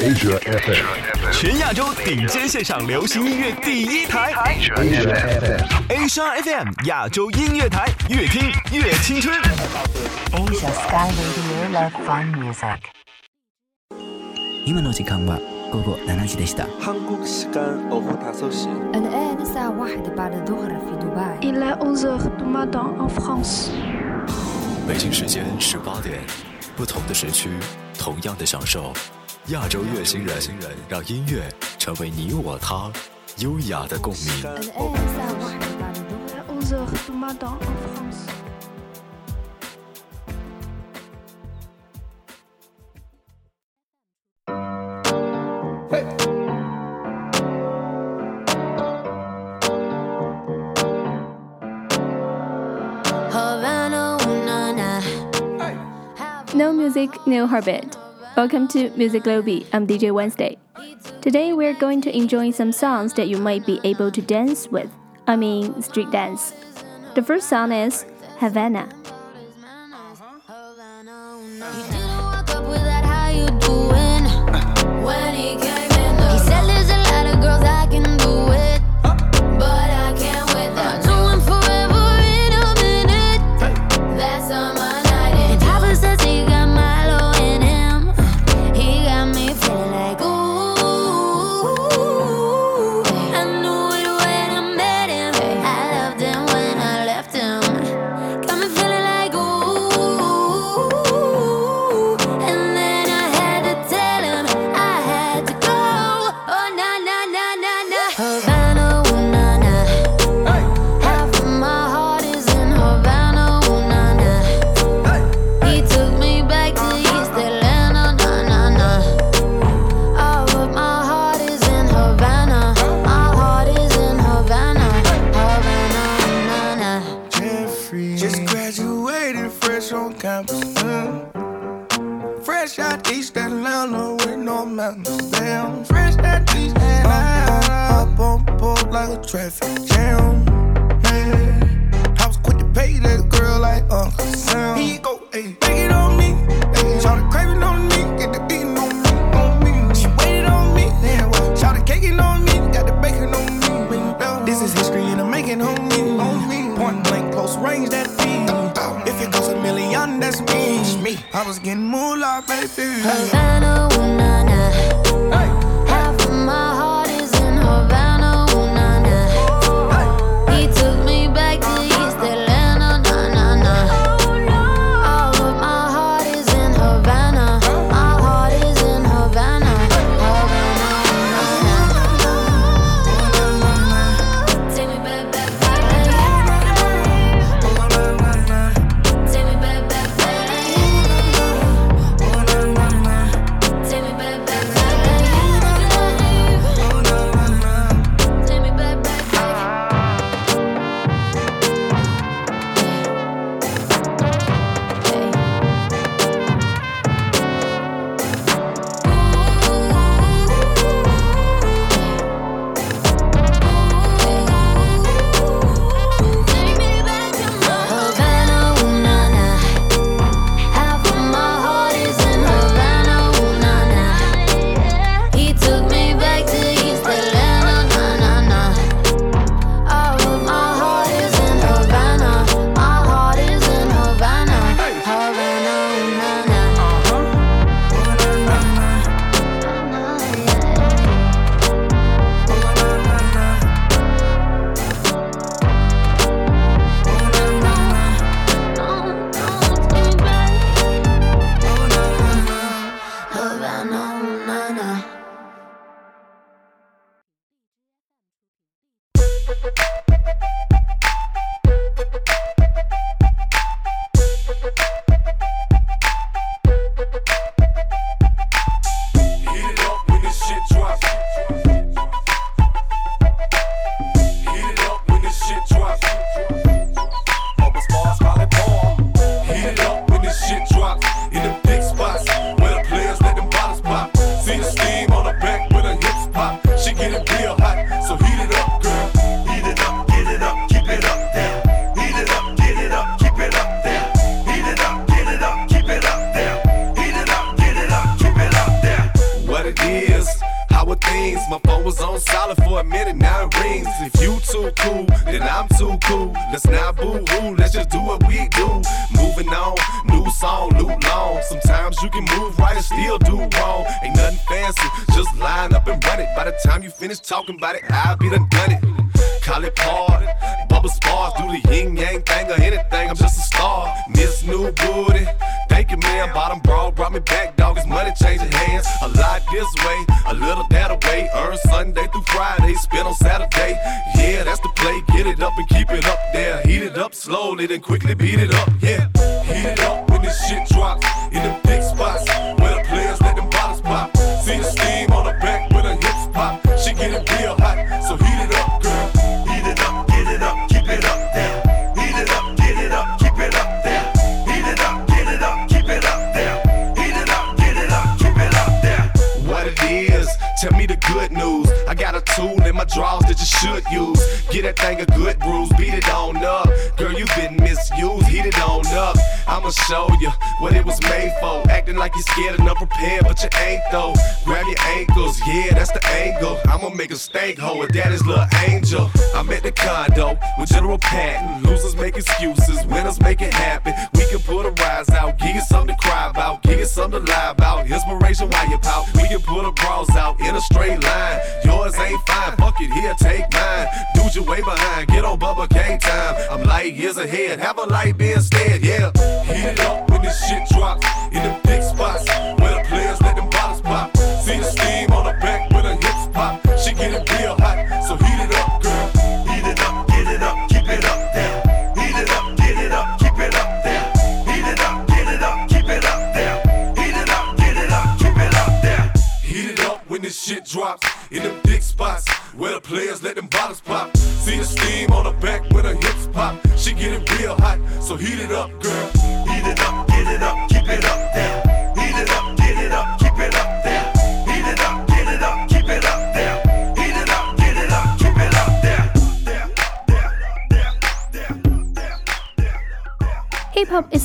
Asia FM，全亚洲顶尖现场流行音乐第一台。Asia FM，亚洲音乐台，越听越青春。Asia Sky Radio Love Fun Music。Airhead 亚洲音 la France。北京时间十八点，不同的时区，同样的享受。亚洲乐星人让音乐成为你我他优雅的共鸣。嘿 no music no harbit Welcome to Music Globe. I'm DJ Wednesday. Today we're going to enjoy some songs that you might be able to dance with. I mean, street dance. The first song is Havana. Like a traffic jam. Man, I was quick to pay that girl like Uncle Sam. He go, ayy, take it on me. Ayy, shout it craving on me. Get the beating on me, on me. She waited on me. Damn, well, shout it caking on me. Got the bacon on me. This is history and I'm making on me. On me. Point blank, close range, that feed. If it goes a million, that's me. me. I was getting moolah, baby. Havana, new booty, thank you, man. Bottom bra brought me back, dog. It's money changing hands. A lot this way, a little that away. Earn Sunday through Friday, spend on Saturday. Yeah, that's the play. Get it up and keep it up there. Heat it up slowly, then quickly beat it up. Yeah, heat it up when this shit drops in the big spots drawers that you should use. Get that thing a good bruise, beat it on up. Girl, you've been misused, heat it on up. I'ma show you what it was made for. Like you're scared and unprepared, but you ain't though. Grab your ankles, yeah, that's the angle. I'ma make a stank hoe with daddy's little angel. I'm at the condo with General Patton. Losers make excuses, winners make it happen. We can put a rise out, give you something to cry about, give you something to lie about. Inspiration while you pout. We can put a bras out in a straight line. Yours ain't fine, fuck it, here, take mine. Dude, you way behind, get on Bubba K time. I'm light years ahead, have a light be instead, yeah. Heat it up when this shit drops in the big spots where the players let them bottles pop. See the steam on the back when the hips pop. She get it real hot, so heat it up, girl. Heat it up, get it up, keep it up there. Heat it up, get it up, keep it up there. Heat it up, get it up, keep it up there. Heat it up, get it up, keep it up there. Heat it up when this shit drops in the big spots where the players let them bottles pop. See the steam on the back when the hips pop. She get it real hot, so heat it up, girl.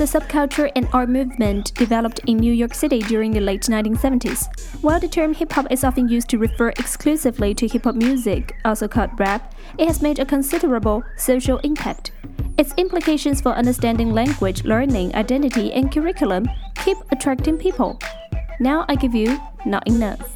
Is a subculture and art movement developed in New York City during the late 1970s. While the term hip hop is often used to refer exclusively to hip hop music, also called rap, it has made a considerable social impact. Its implications for understanding language, learning, identity, and curriculum keep attracting people. Now I give you Not Enough.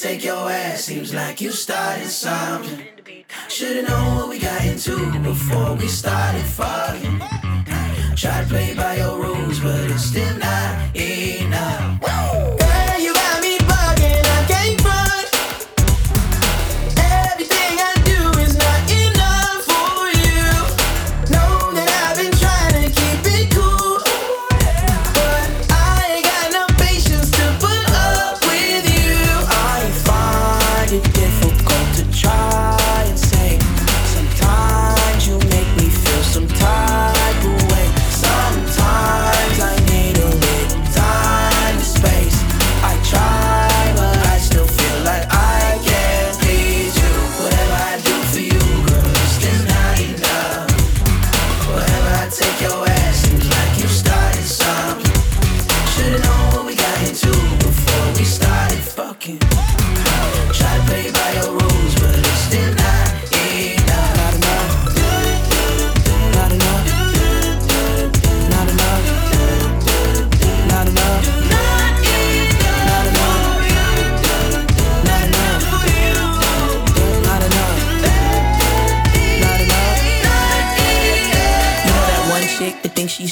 Take your ass, seems like you started something. Should've known what we got into before we started fucking. Try to play by your rules, but it's still not enough.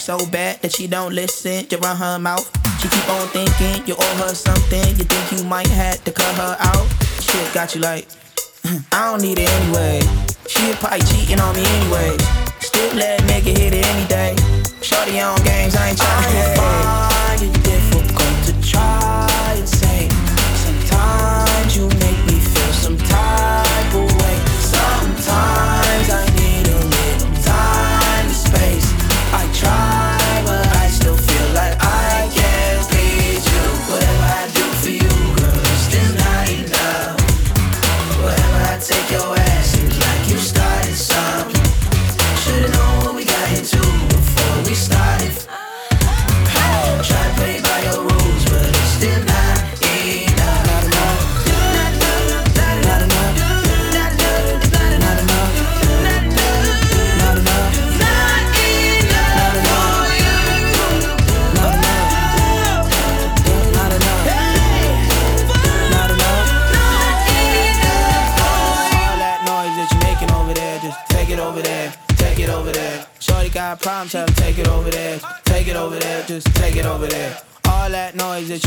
So bad that she don't listen, you run her mouth. She keep on thinking you owe her something. You think you might have to cut her out. Shit got you like, I don't need it anyway. She probably cheating on me anyway. Still let nigga hit it any day. Shorty on games, I ain't trying to find it difficult to try and say. Sometimes you make me feel some type of way. Sometimes I need a little time and space. got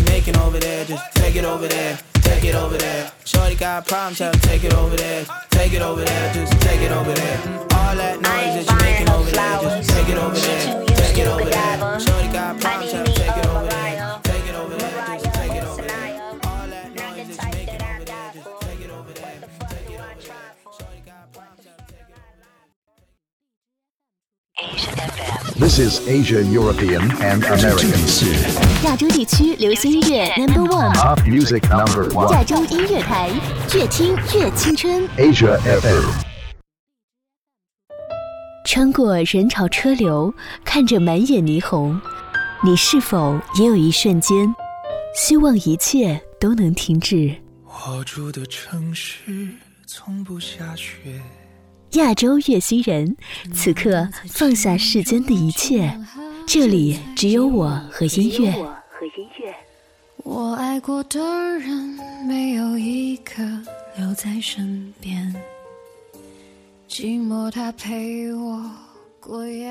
noise that making over there, just take it over there. Take it over there. Shorty got problems, tell her take it over there. Take it over there, just take it over there. All that noise that you're making over there, just take it over there. Take it over there. Shorty got problems, tell her take it over there. Take it over there, just take it over there. All that noise that you're making over there, just take it over there. Take it over there. Shorty got problems, tell her take it over there. This is Asia, European, and American. 亚洲地区流行音乐 Number One，Pop music number one. 亚洲音乐台，越听越青春。Asia FM. 穿过人潮车流，看着满眼霓虹，你是否也有一瞬间，希望一切都能停止？我住的城市从不下雪。亚洲月星人，此刻放下世间的一切，这里只有我和音乐。我爱过的人，没有一个留在身边，寂寞它陪我过夜。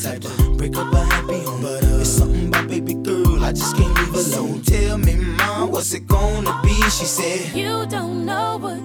Type to break up a happy home. But uh, it's something about baby girl, I just can't leave alone. Tell me, mom, what's it gonna be? She said, You don't know what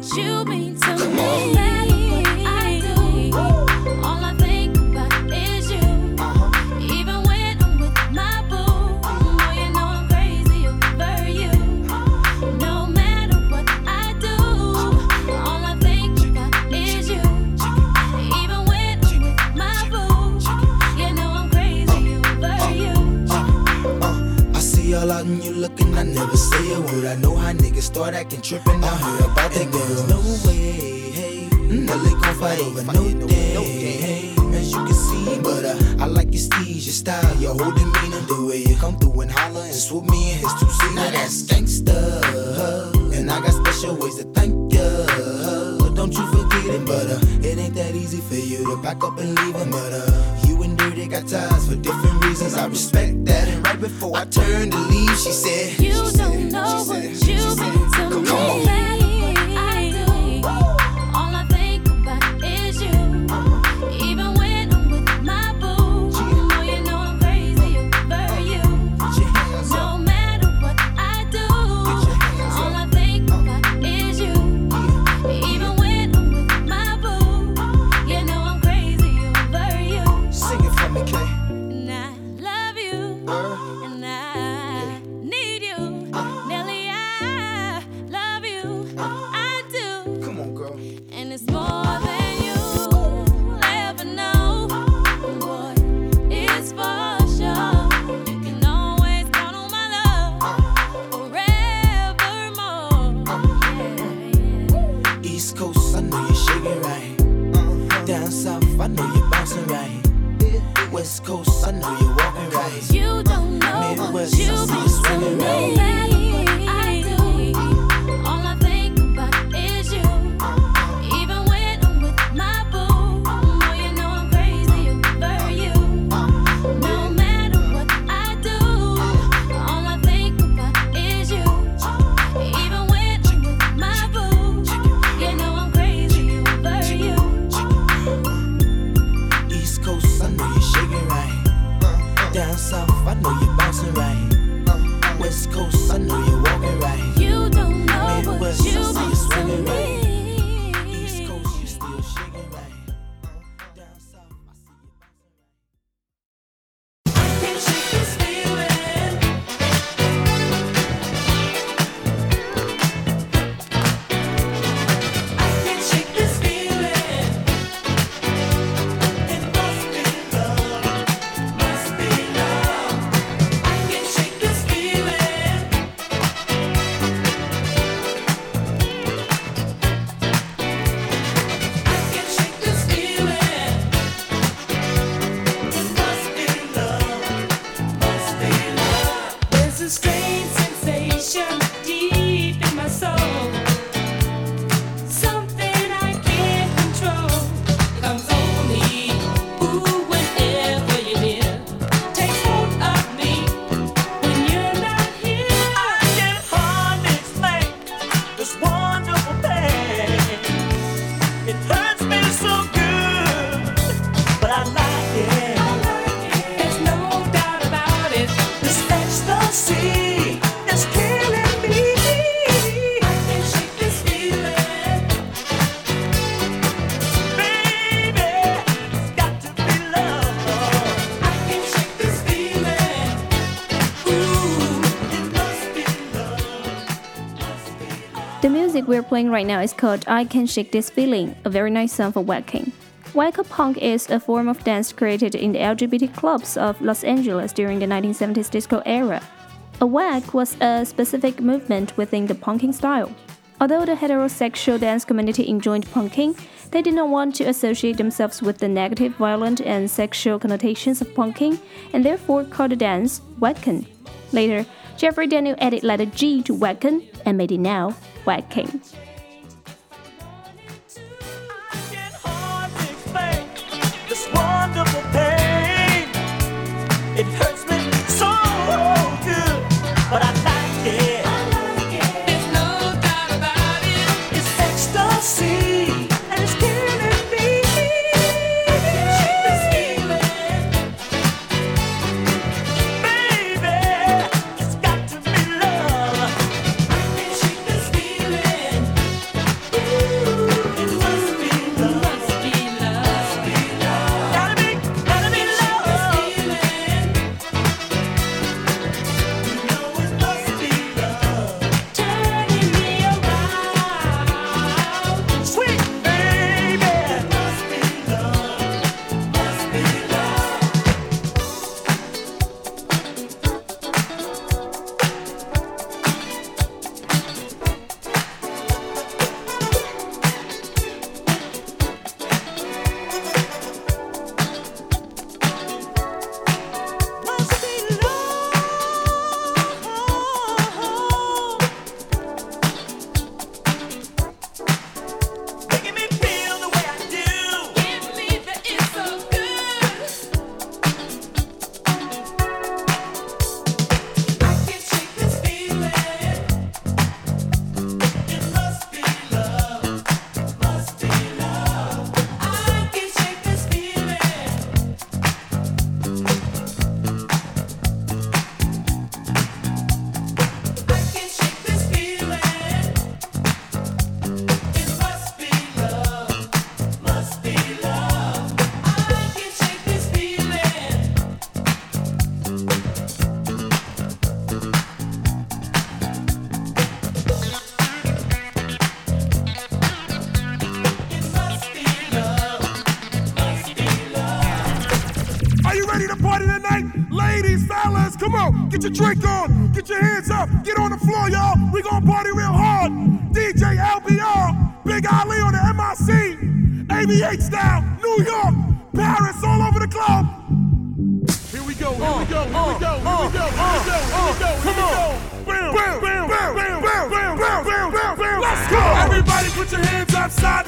hey. As you can see, but uh, I like your steez, your style, your whole demeanor, the way you come through and holler and swoop me in his two seat. Now that's gangsta, and I got special ways to thank ya. But don't you forget it, but uh, it ain't that easy for you to back up and leave him. But uh, you and Dirty got ties for different reasons. I respect that. And right before I turned to leave, she said, You she don't said, know she what said, you said, mean to me. come on. playing right now is called I Can Shake This Feeling, a very nice song for Waacking. Wacko punk is a form of dance created in the LGBT clubs of Los Angeles during the 1970s disco era. A wack was a specific movement within the punking style. Although the heterosexual dance community enjoyed punking, they did not want to associate themselves with the negative, violent, and sexual connotations of punking, and therefore called the dance waacking. Later, Jeffrey Daniel added letter G to wacken and made it now working. Big Ali on the MIC, ABH down, New York, Paris, all over the globe. Here we go, here uh, we go, here uh, we go, here uh, we go, here we go, here we go, here we go. Bam, bam, bam, bam, bam, bam, bam, bam, bam, bam. Let's go. Everybody put your hands upside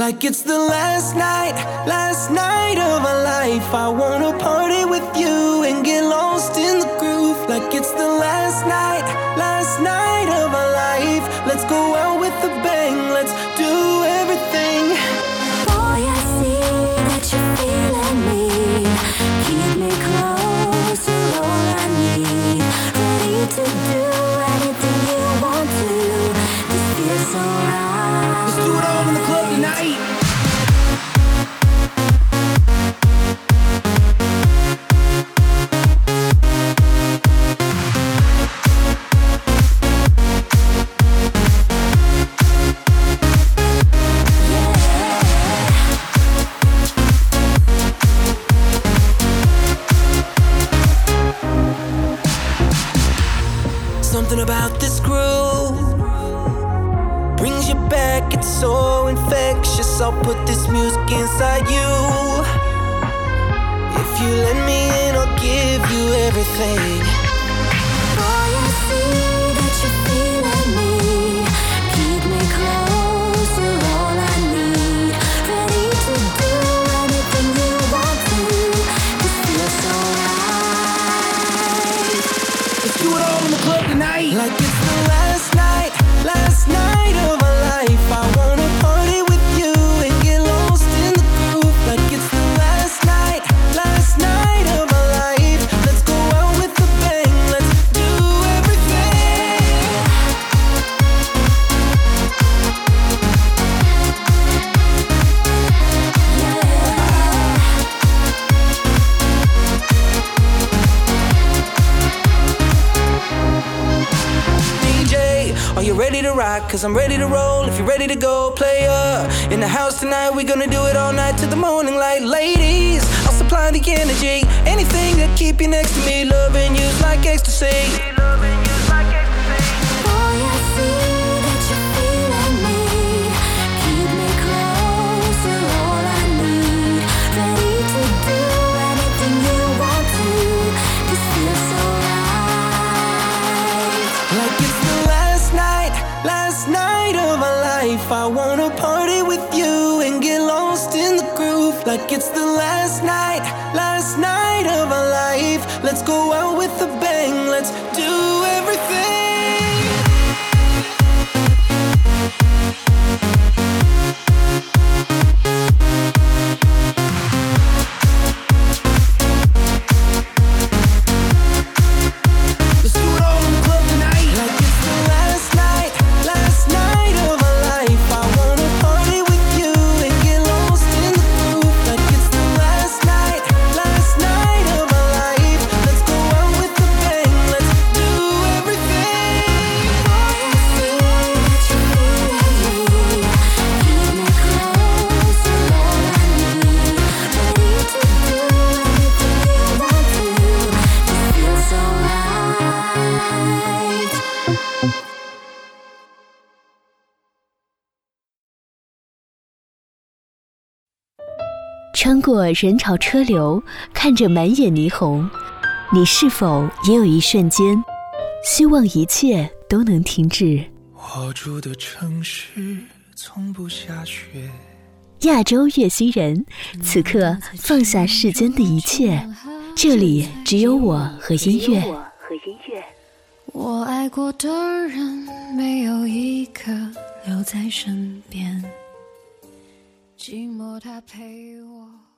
Like it's the last night, last night of my life. I wanna party with you and get lost in the groove. Like it's the last night, last night of my life. Let's go out with a bang, let's do I'll put this music inside you. If you let me in, I'll give you everything. Boy, Cause I'm ready to roll. If you're ready to go, player. In the house tonight, we're gonna do it all night to the morning light. Ladies, I'll supply the energy. Anything to keep you next to me. Loving you's like ecstasy. Like it's the last night, last night of our life. Let's go out with a bang, let's do everything. 穿过人潮车流，看着满眼霓虹，你是否也有一瞬间，希望一切都能停止？我住的城市从不下雪。亚洲月星人，此刻放下世间的一切，这里只有我和音乐。我爱过的人，没有一个留在身边，寂寞它陪我。